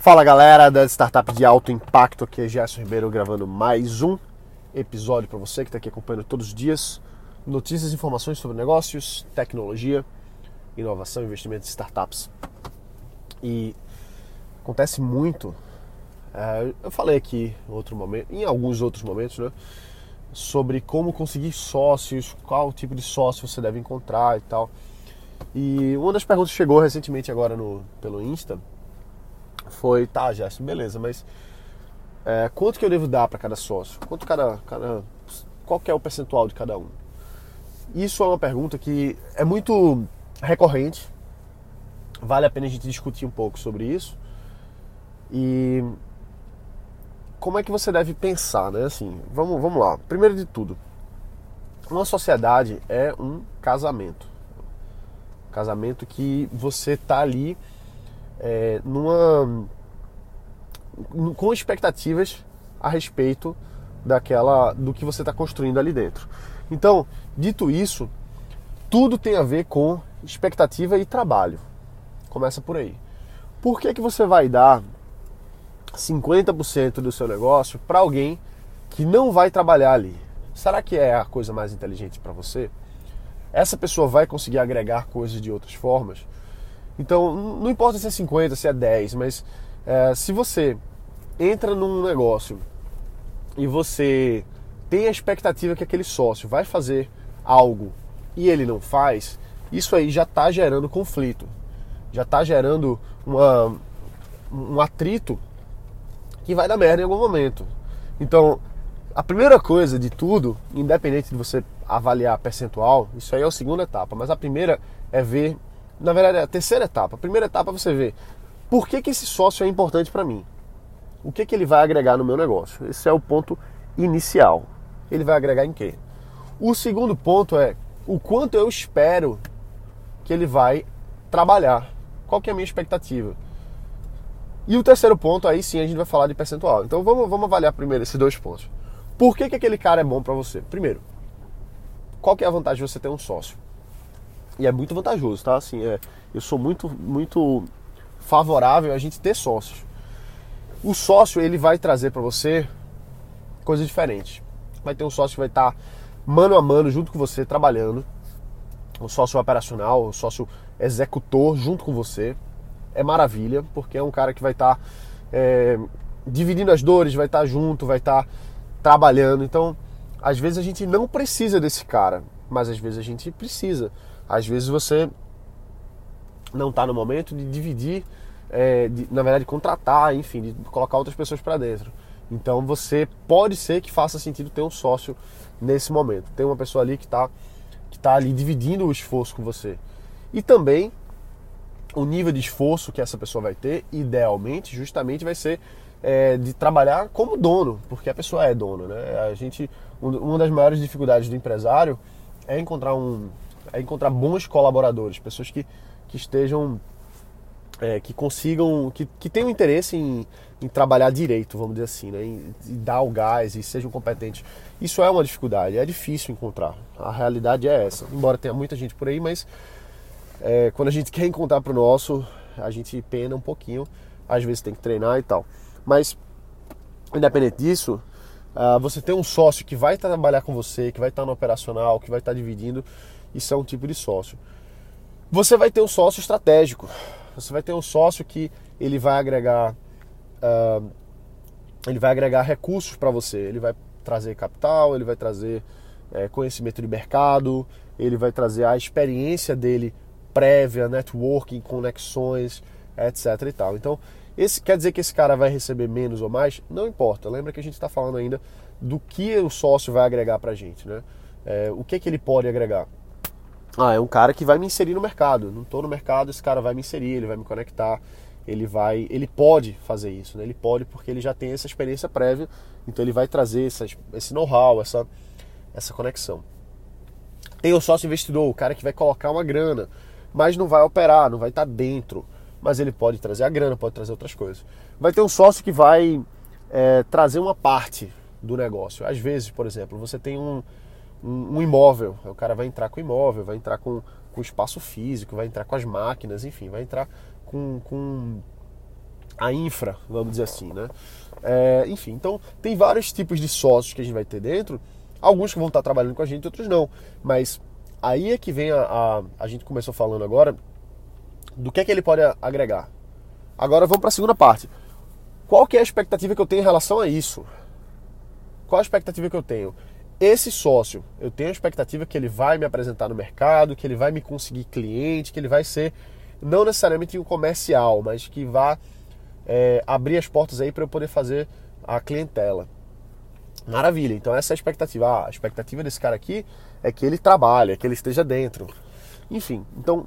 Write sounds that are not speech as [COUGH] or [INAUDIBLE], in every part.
Fala galera da startup de alto impacto, aqui é Gerson Ribeiro gravando mais um episódio para você que está aqui acompanhando todos os dias notícias e informações sobre negócios, tecnologia, inovação, investimentos em startups. E acontece muito, é, eu falei aqui em outro momento, em alguns outros momentos, né, sobre como conseguir sócios, qual tipo de sócio você deve encontrar e tal. E uma das perguntas chegou recentemente agora no, pelo Insta foi, tá, Gerson, beleza, mas é, quanto que eu devo dar para cada sócio? Quanto cada, cada, qual que é o percentual de cada um? Isso é uma pergunta que é muito recorrente. Vale a pena a gente discutir um pouco sobre isso. E como é que você deve pensar, né? Assim, vamos, vamos lá. Primeiro de tudo, uma sociedade é um casamento. Casamento que você tá ali é, numa com expectativas a respeito daquela do que você está construindo ali dentro. Então, dito isso, tudo tem a ver com expectativa e trabalho. Começa por aí. Por que, que você vai dar 50% do seu negócio para alguém que não vai trabalhar ali? Será que é a coisa mais inteligente para você? Essa pessoa vai conseguir agregar coisas de outras formas? Então, não importa se é 50, se é 10, mas é, se você entra num negócio e você tem a expectativa que aquele sócio vai fazer algo e ele não faz, isso aí já está gerando conflito, já está gerando uma, um atrito que vai dar merda em algum momento. Então, a primeira coisa de tudo, independente de você avaliar percentual, isso aí é a segunda etapa, mas a primeira é ver, na verdade é a terceira etapa. A primeira etapa você ver por que, que esse sócio é importante para mim. O que, que ele vai agregar no meu negócio? Esse é o ponto inicial ele vai agregar em quê? O segundo ponto é o quanto eu espero que ele vai trabalhar. Qual que é a minha expectativa? E o terceiro ponto, aí sim a gente vai falar de percentual. Então vamos, vamos avaliar primeiro esses dois pontos. Por que, que aquele cara é bom para você? Primeiro, qual que é a vantagem de você ter um sócio? E é muito vantajoso, tá? Assim, é, eu sou muito, muito favorável a gente ter sócios. O sócio, ele vai trazer para você coisas diferentes vai ter um sócio que vai estar mano a mano junto com você, trabalhando. Um sócio operacional, um sócio executor junto com você. É maravilha, porque é um cara que vai estar é, dividindo as dores, vai estar junto, vai estar trabalhando. Então, às vezes a gente não precisa desse cara, mas às vezes a gente precisa. Às vezes você não está no momento de dividir, é, de, na verdade, contratar, enfim, de colocar outras pessoas para dentro. Então você pode ser que faça sentido ter um sócio nesse momento. Tem uma pessoa ali que está que tá ali dividindo o esforço com você. E também o nível de esforço que essa pessoa vai ter, idealmente, justamente vai ser é, de trabalhar como dono, porque a pessoa é dono, né? A gente, uma das maiores dificuldades do empresário é encontrar um, é encontrar bons colaboradores, pessoas que, que estejam é, que consigam, que, que tenham interesse em, em trabalhar direito, vamos dizer assim, né? em, em dar o gás e sejam competentes. Isso é uma dificuldade, é difícil encontrar. A realidade é essa. Embora tenha muita gente por aí, mas é, quando a gente [LAUGHS] quer encontrar para o nosso, a gente pena um pouquinho, às vezes tem que treinar e tal. Mas, independente disso, uh, você tem um sócio que vai trabalhar com você, que vai estar no operacional, que vai estar dividindo, isso é um tipo de sócio. Você vai ter um sócio estratégico. Você vai ter um sócio que ele vai agregar uh, ele vai agregar recursos para você. Ele vai trazer capital, ele vai trazer é, conhecimento de mercado, ele vai trazer a experiência dele prévia, networking, conexões, etc. e tal. Então, esse quer dizer que esse cara vai receber menos ou mais? Não importa. Lembra que a gente está falando ainda do que o sócio vai agregar para a gente, né? É, o que, que ele pode agregar? Ah, é um cara que vai me inserir no mercado. Não estou no mercado, esse cara vai me inserir, ele vai me conectar, ele vai, ele pode fazer isso, né? Ele pode porque ele já tem essa experiência prévia, então ele vai trazer essa, esse know-how, essa, essa conexão. Tem o sócio investidor, o cara que vai colocar uma grana, mas não vai operar, não vai estar dentro, mas ele pode trazer a grana, pode trazer outras coisas. Vai ter um sócio que vai é, trazer uma parte do negócio. Às vezes, por exemplo, você tem um, um, um imóvel, o cara vai entrar com o imóvel, vai entrar com, com o espaço físico, vai entrar com as máquinas, enfim, vai entrar com, com a infra, vamos dizer assim, né? É, enfim, então tem vários tipos de sócios que a gente vai ter dentro, alguns que vão estar trabalhando com a gente, outros não. Mas aí é que vem a, a, a gente começou falando agora do que é que ele pode agregar. Agora vamos para a segunda parte. Qual que é a expectativa que eu tenho em relação a isso? Qual a expectativa que eu tenho? Esse sócio, eu tenho a expectativa que ele vai me apresentar no mercado, que ele vai me conseguir cliente, que ele vai ser não necessariamente um comercial, mas que vá é, abrir as portas aí para eu poder fazer a clientela. Maravilha, então essa é a expectativa. Ah, a expectativa desse cara aqui é que ele trabalhe, é que ele esteja dentro. Enfim, então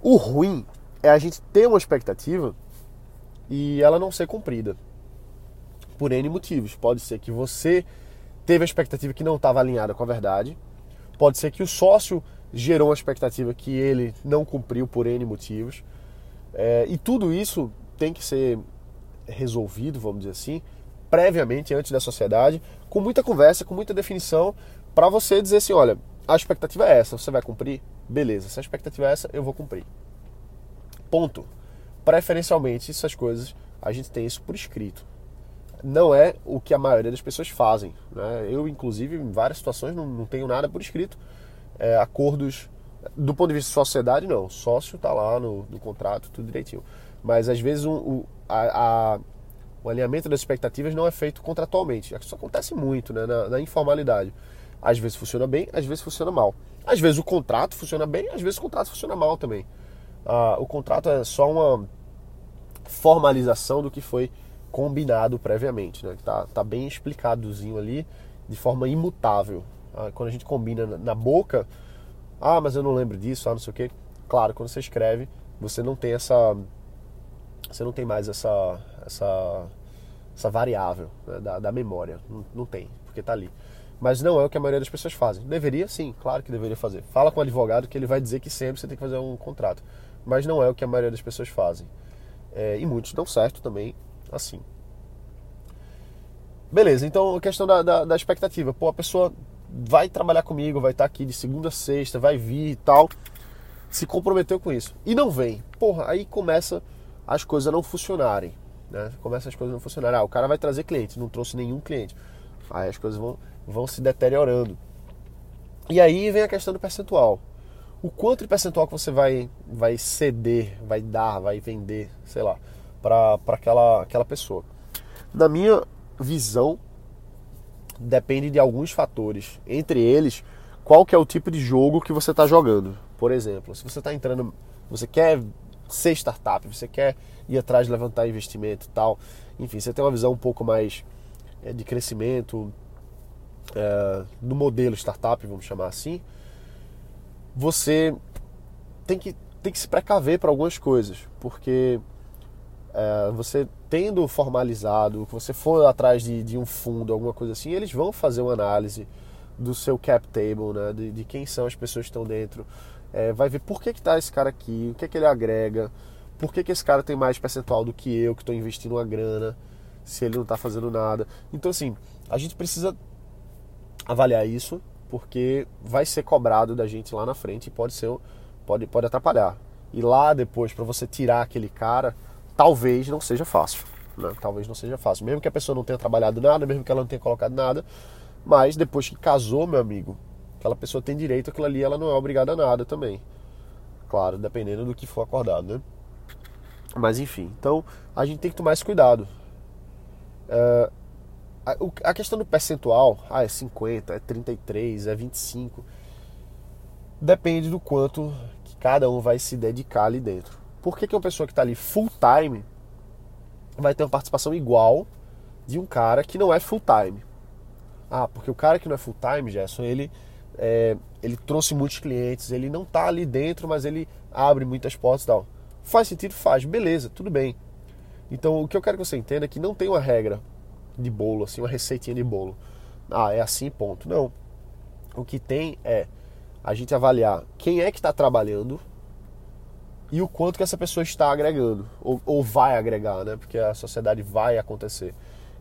o ruim é a gente ter uma expectativa e ela não ser cumprida. Por N motivos. Pode ser que você teve a expectativa que não estava alinhada com a verdade. Pode ser que o sócio gerou uma expectativa que ele não cumpriu por N motivos. É, e tudo isso tem que ser resolvido, vamos dizer assim, previamente, antes da sociedade, com muita conversa, com muita definição, para você dizer assim: olha, a expectativa é essa, você vai cumprir? Beleza, se a expectativa é essa, eu vou cumprir. Ponto. Preferencialmente, essas coisas, a gente tem isso por escrito. Não é o que a maioria das pessoas fazem. Né? Eu, inclusive, em várias situações, não, não tenho nada por escrito. É, acordos, do ponto de vista de sociedade, não. Sócio está lá no, no, contrato, tudo direitinho. Mas, às vezes, um, a, a, o alinhamento das expectativas não é feito contratualmente. Isso acontece muito né? na, na informalidade. Às vezes funciona bem, às vezes funciona mal. Às vezes o contrato funciona bem, às vezes o contrato funciona mal também. Ah, o contrato é só uma formalização do que foi combinado previamente, né? Tá, tá bem explicadozinho ali, de forma imutável. Ah, quando a gente combina na boca, ah, mas eu não lembro disso, ah, não sei o quê. Claro, quando você escreve, você não tem essa, você não tem mais essa, essa, essa variável né, da, da memória, não, não tem, porque tá ali mas não é o que a maioria das pessoas fazem. Deveria sim, claro que deveria fazer. Fala com o advogado que ele vai dizer que sempre você tem que fazer um contrato mas não é o que a maioria das pessoas fazem. É, e muitos dão certo também assim. Beleza, então a questão da, da, da, expectativa. Pô, a pessoa vai trabalhar comigo, vai estar aqui de segunda a sexta, vai vir e tal. Se comprometeu com isso. E não vem. Porra, aí começa as coisas a não funcionarem. Né? Começa as coisas a não funcionarem. Ah, o cara vai trazer cliente, não trouxe nenhum cliente. Aí as coisas vão, vão se deteriorando. E aí vem a questão do percentual o quanto de percentual que você vai, vai ceder, vai dar, vai vender, sei lá, para aquela, aquela pessoa. Na minha visão, depende de alguns fatores. Entre eles, qual que é o tipo de jogo que você está jogando. Por exemplo, se você está entrando, você quer ser startup, você quer ir atrás levantar investimento e tal, enfim, você tem uma visão um pouco mais é, de crescimento é, do modelo startup, vamos chamar assim, você tem que, tem que se precaver para algumas coisas, porque é, você tendo formalizado, que você for atrás de, de, um fundo, alguma coisa assim, eles vão fazer uma análise do seu cap table, né, de, de quem são as pessoas que estão dentro, é, vai ver por que está esse cara aqui, o que, que ele agrega, por que, que esse cara tem mais percentual do que eu, que estou investindo uma grana, se ele não está fazendo nada. Então, assim, a gente precisa avaliar isso porque vai ser cobrado da gente lá na frente e pode ser pode, pode atrapalhar. E lá depois, para você tirar aquele cara, talvez não seja fácil. Né? Talvez não seja fácil. Mesmo que a pessoa não tenha trabalhado nada, mesmo que ela não tenha colocado nada, mas depois que casou, meu amigo, aquela pessoa tem direito àquilo ali, ela não é obrigada a nada também. Claro, dependendo do que for acordado, né? Mas enfim, então a gente tem que tomar esse cuidado. Uh, a questão do percentual, ah, é 50, é 33, é 25, depende do quanto que cada um vai se dedicar ali dentro. Por que, que uma pessoa que está ali full time vai ter uma participação igual de um cara que não é full time? Ah, porque o cara que não é full time, Gerson, ele, é, ele trouxe muitos clientes, ele não está ali dentro, mas ele abre muitas portas e tal. Faz sentido? Faz, beleza, tudo bem. Então o que eu quero que você entenda é que não tem uma regra de bolo, assim, uma receitinha de bolo. Ah, é assim, ponto. Não. O que tem é a gente avaliar quem é que está trabalhando e o quanto que essa pessoa está agregando, ou, ou vai agregar, né? Porque a sociedade vai acontecer.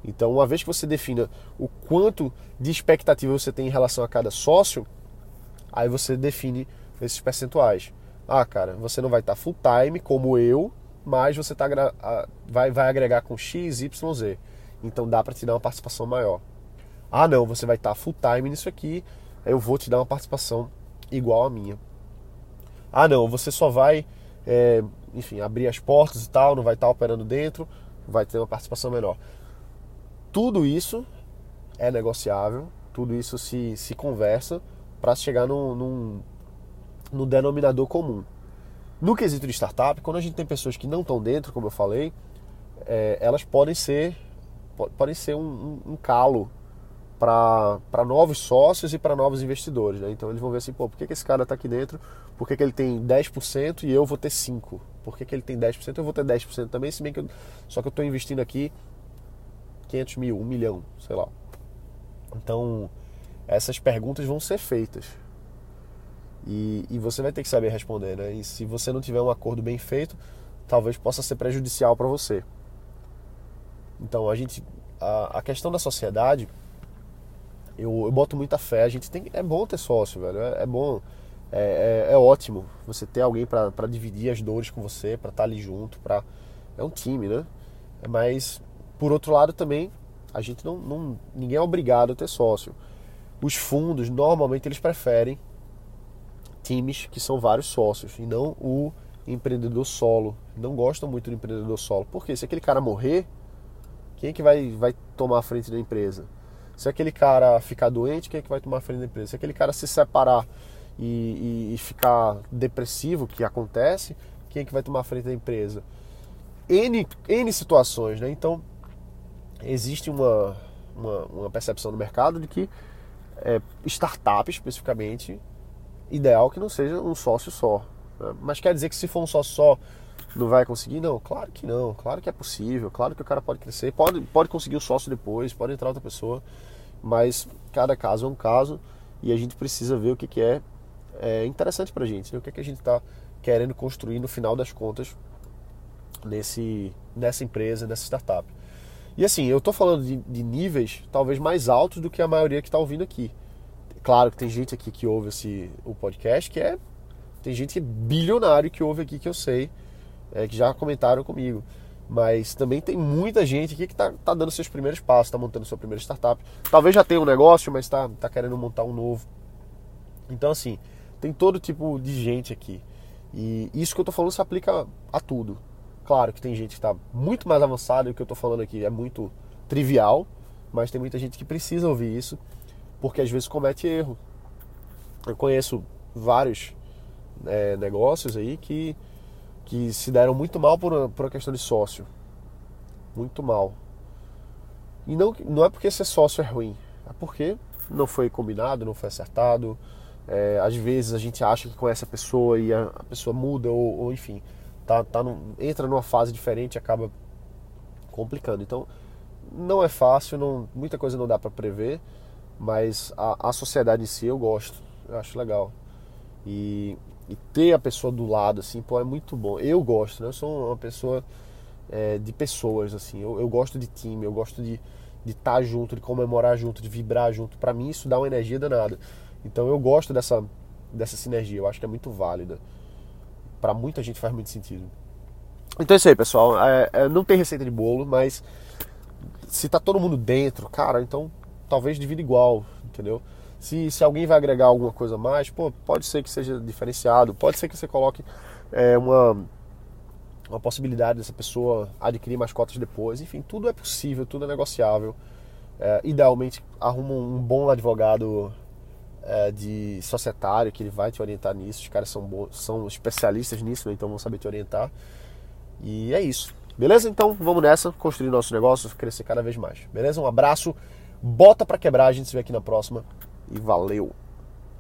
Então, uma vez que você defina o quanto de expectativa você tem em relação a cada sócio, aí você define esses percentuais. Ah, cara, você não vai estar full time como eu, mas você tá, vai, vai agregar com X, Y, Z. Então dá para te dar uma participação maior. Ah, não, você vai estar tá full time nisso aqui, eu vou te dar uma participação igual a minha. Ah, não, você só vai, é, enfim, abrir as portas e tal, não vai estar operando dentro, vai ter uma participação menor. Tudo isso é negociável, tudo isso se, se conversa para chegar num, num, no denominador comum. No quesito de startup, quando a gente tem pessoas que não estão dentro, como eu falei, é, elas podem ser, podem ser um, um, um calo para novos sócios e para novos investidores. Né? Então eles vão ver assim, pô, por que, que esse cara está aqui dentro? Por que, que ele tem 10% e eu vou ter 5%? Por que, que ele tem 10% e eu vou ter 10% também? Se bem que eu, só que eu estou investindo aqui 500 mil, 1 milhão, sei lá. Então essas perguntas vão ser feitas. E, e você vai ter que saber responder, né? E se você não tiver um acordo bem feito, talvez possa ser prejudicial para você. Então a gente, a, a questão da sociedade eu, eu boto muita fé. A gente tem, é bom ter sócio, velho. É, é bom, é, é, é, ótimo você ter alguém para dividir as dores com você, para estar tá ali junto, para é um time, né? Mas por outro lado também a gente não, não ninguém é obrigado a ter sócio. Os fundos normalmente eles preferem times que são vários sócios e não o empreendedor solo. Não gostam muito do empreendedor solo. Porque se aquele cara morrer, quem é que vai, vai tomar a frente da empresa? Se aquele cara ficar doente, quem é que vai tomar a frente da empresa? Se aquele cara se separar e, e, e ficar depressivo, que acontece, quem é que vai tomar a frente da empresa? N, N situações, né? Então, existe uma, uma, uma percepção no mercado de que é, startup, especificamente, ideal que não seja um sócio só. Né? Mas quer dizer que se for um sócio só, não vai conseguir? Não, claro que não. Claro que é possível. Claro que o cara pode crescer. Pode, pode conseguir o sócio depois, pode entrar outra pessoa mas cada caso é um caso e a gente precisa ver o que, que é, é interessante a gente, né? o que, é que a gente está querendo construir no final das contas nesse, nessa empresa, nessa startup. E assim, eu estou falando de, de, níveis talvez mais altos do que a maioria que está ouvindo aqui. Claro que tem gente aqui que ouve esse, o podcast que é. Tem gente que é bilionário que ouve aqui que eu sei, é, que já comentaram comigo. Mas também tem muita gente aqui que está tá dando seus primeiros passos, está montando sua primeira startup. Talvez já tenha um negócio, mas está tá querendo montar um novo. Então, assim, tem todo tipo de gente aqui. E isso que eu estou falando se aplica a tudo. Claro que tem gente que está muito mais avançada e o que eu estou falando aqui é muito trivial, mas tem muita gente que precisa ouvir isso, porque às vezes comete erro. Eu conheço vários é, negócios aí que que se deram muito mal por por uma questão de sócio. Muito mal. E não, não é porque ser sócio é ruim, é porque não foi combinado, não foi acertado. É, às vezes a gente acha que conhece a pessoa e a, a pessoa muda, ou, ou, enfim, tá, tá entra numa fase diferente e acaba complicando. Então, não é fácil, não, muita coisa não dá para prever, mas a, a sociedade em si eu gosto, eu acho legal. E e ter a pessoa do lado, assim, pô, é muito bom. Eu gosto, né? Eu sou uma pessoa é, de pessoas, assim. Eu, eu, gosto de time, eu gosto de estar tá junto, de comemorar junto, de vibrar junto. Para mim isso dá uma energia danada. Então eu gosto dessa dessa sinergia. Eu acho que é muito válida. Para muita gente faz muito sentido. Então é isso aí, pessoal. É, é, não tem receita de bolo, mas se tá todo mundo dentro, cara, então talvez divida igual, entendeu? Se, se alguém vai agregar alguma coisa a mais, pô, pode ser que seja diferenciado, pode ser que você coloque é, uma, uma possibilidade dessa pessoa adquirir mais cotas depois. Enfim, tudo é possível, tudo é negociável. É, idealmente, arruma um bom advogado é, de societário que ele vai te orientar nisso. Os caras são, bons, são especialistas nisso, né? então vão saber te orientar. E é isso. Beleza? Então vamos nessa, construir nosso negócio, crescer cada vez mais. Beleza? Um abraço, bota para quebrar, a gente se vê aqui na próxima e valeu!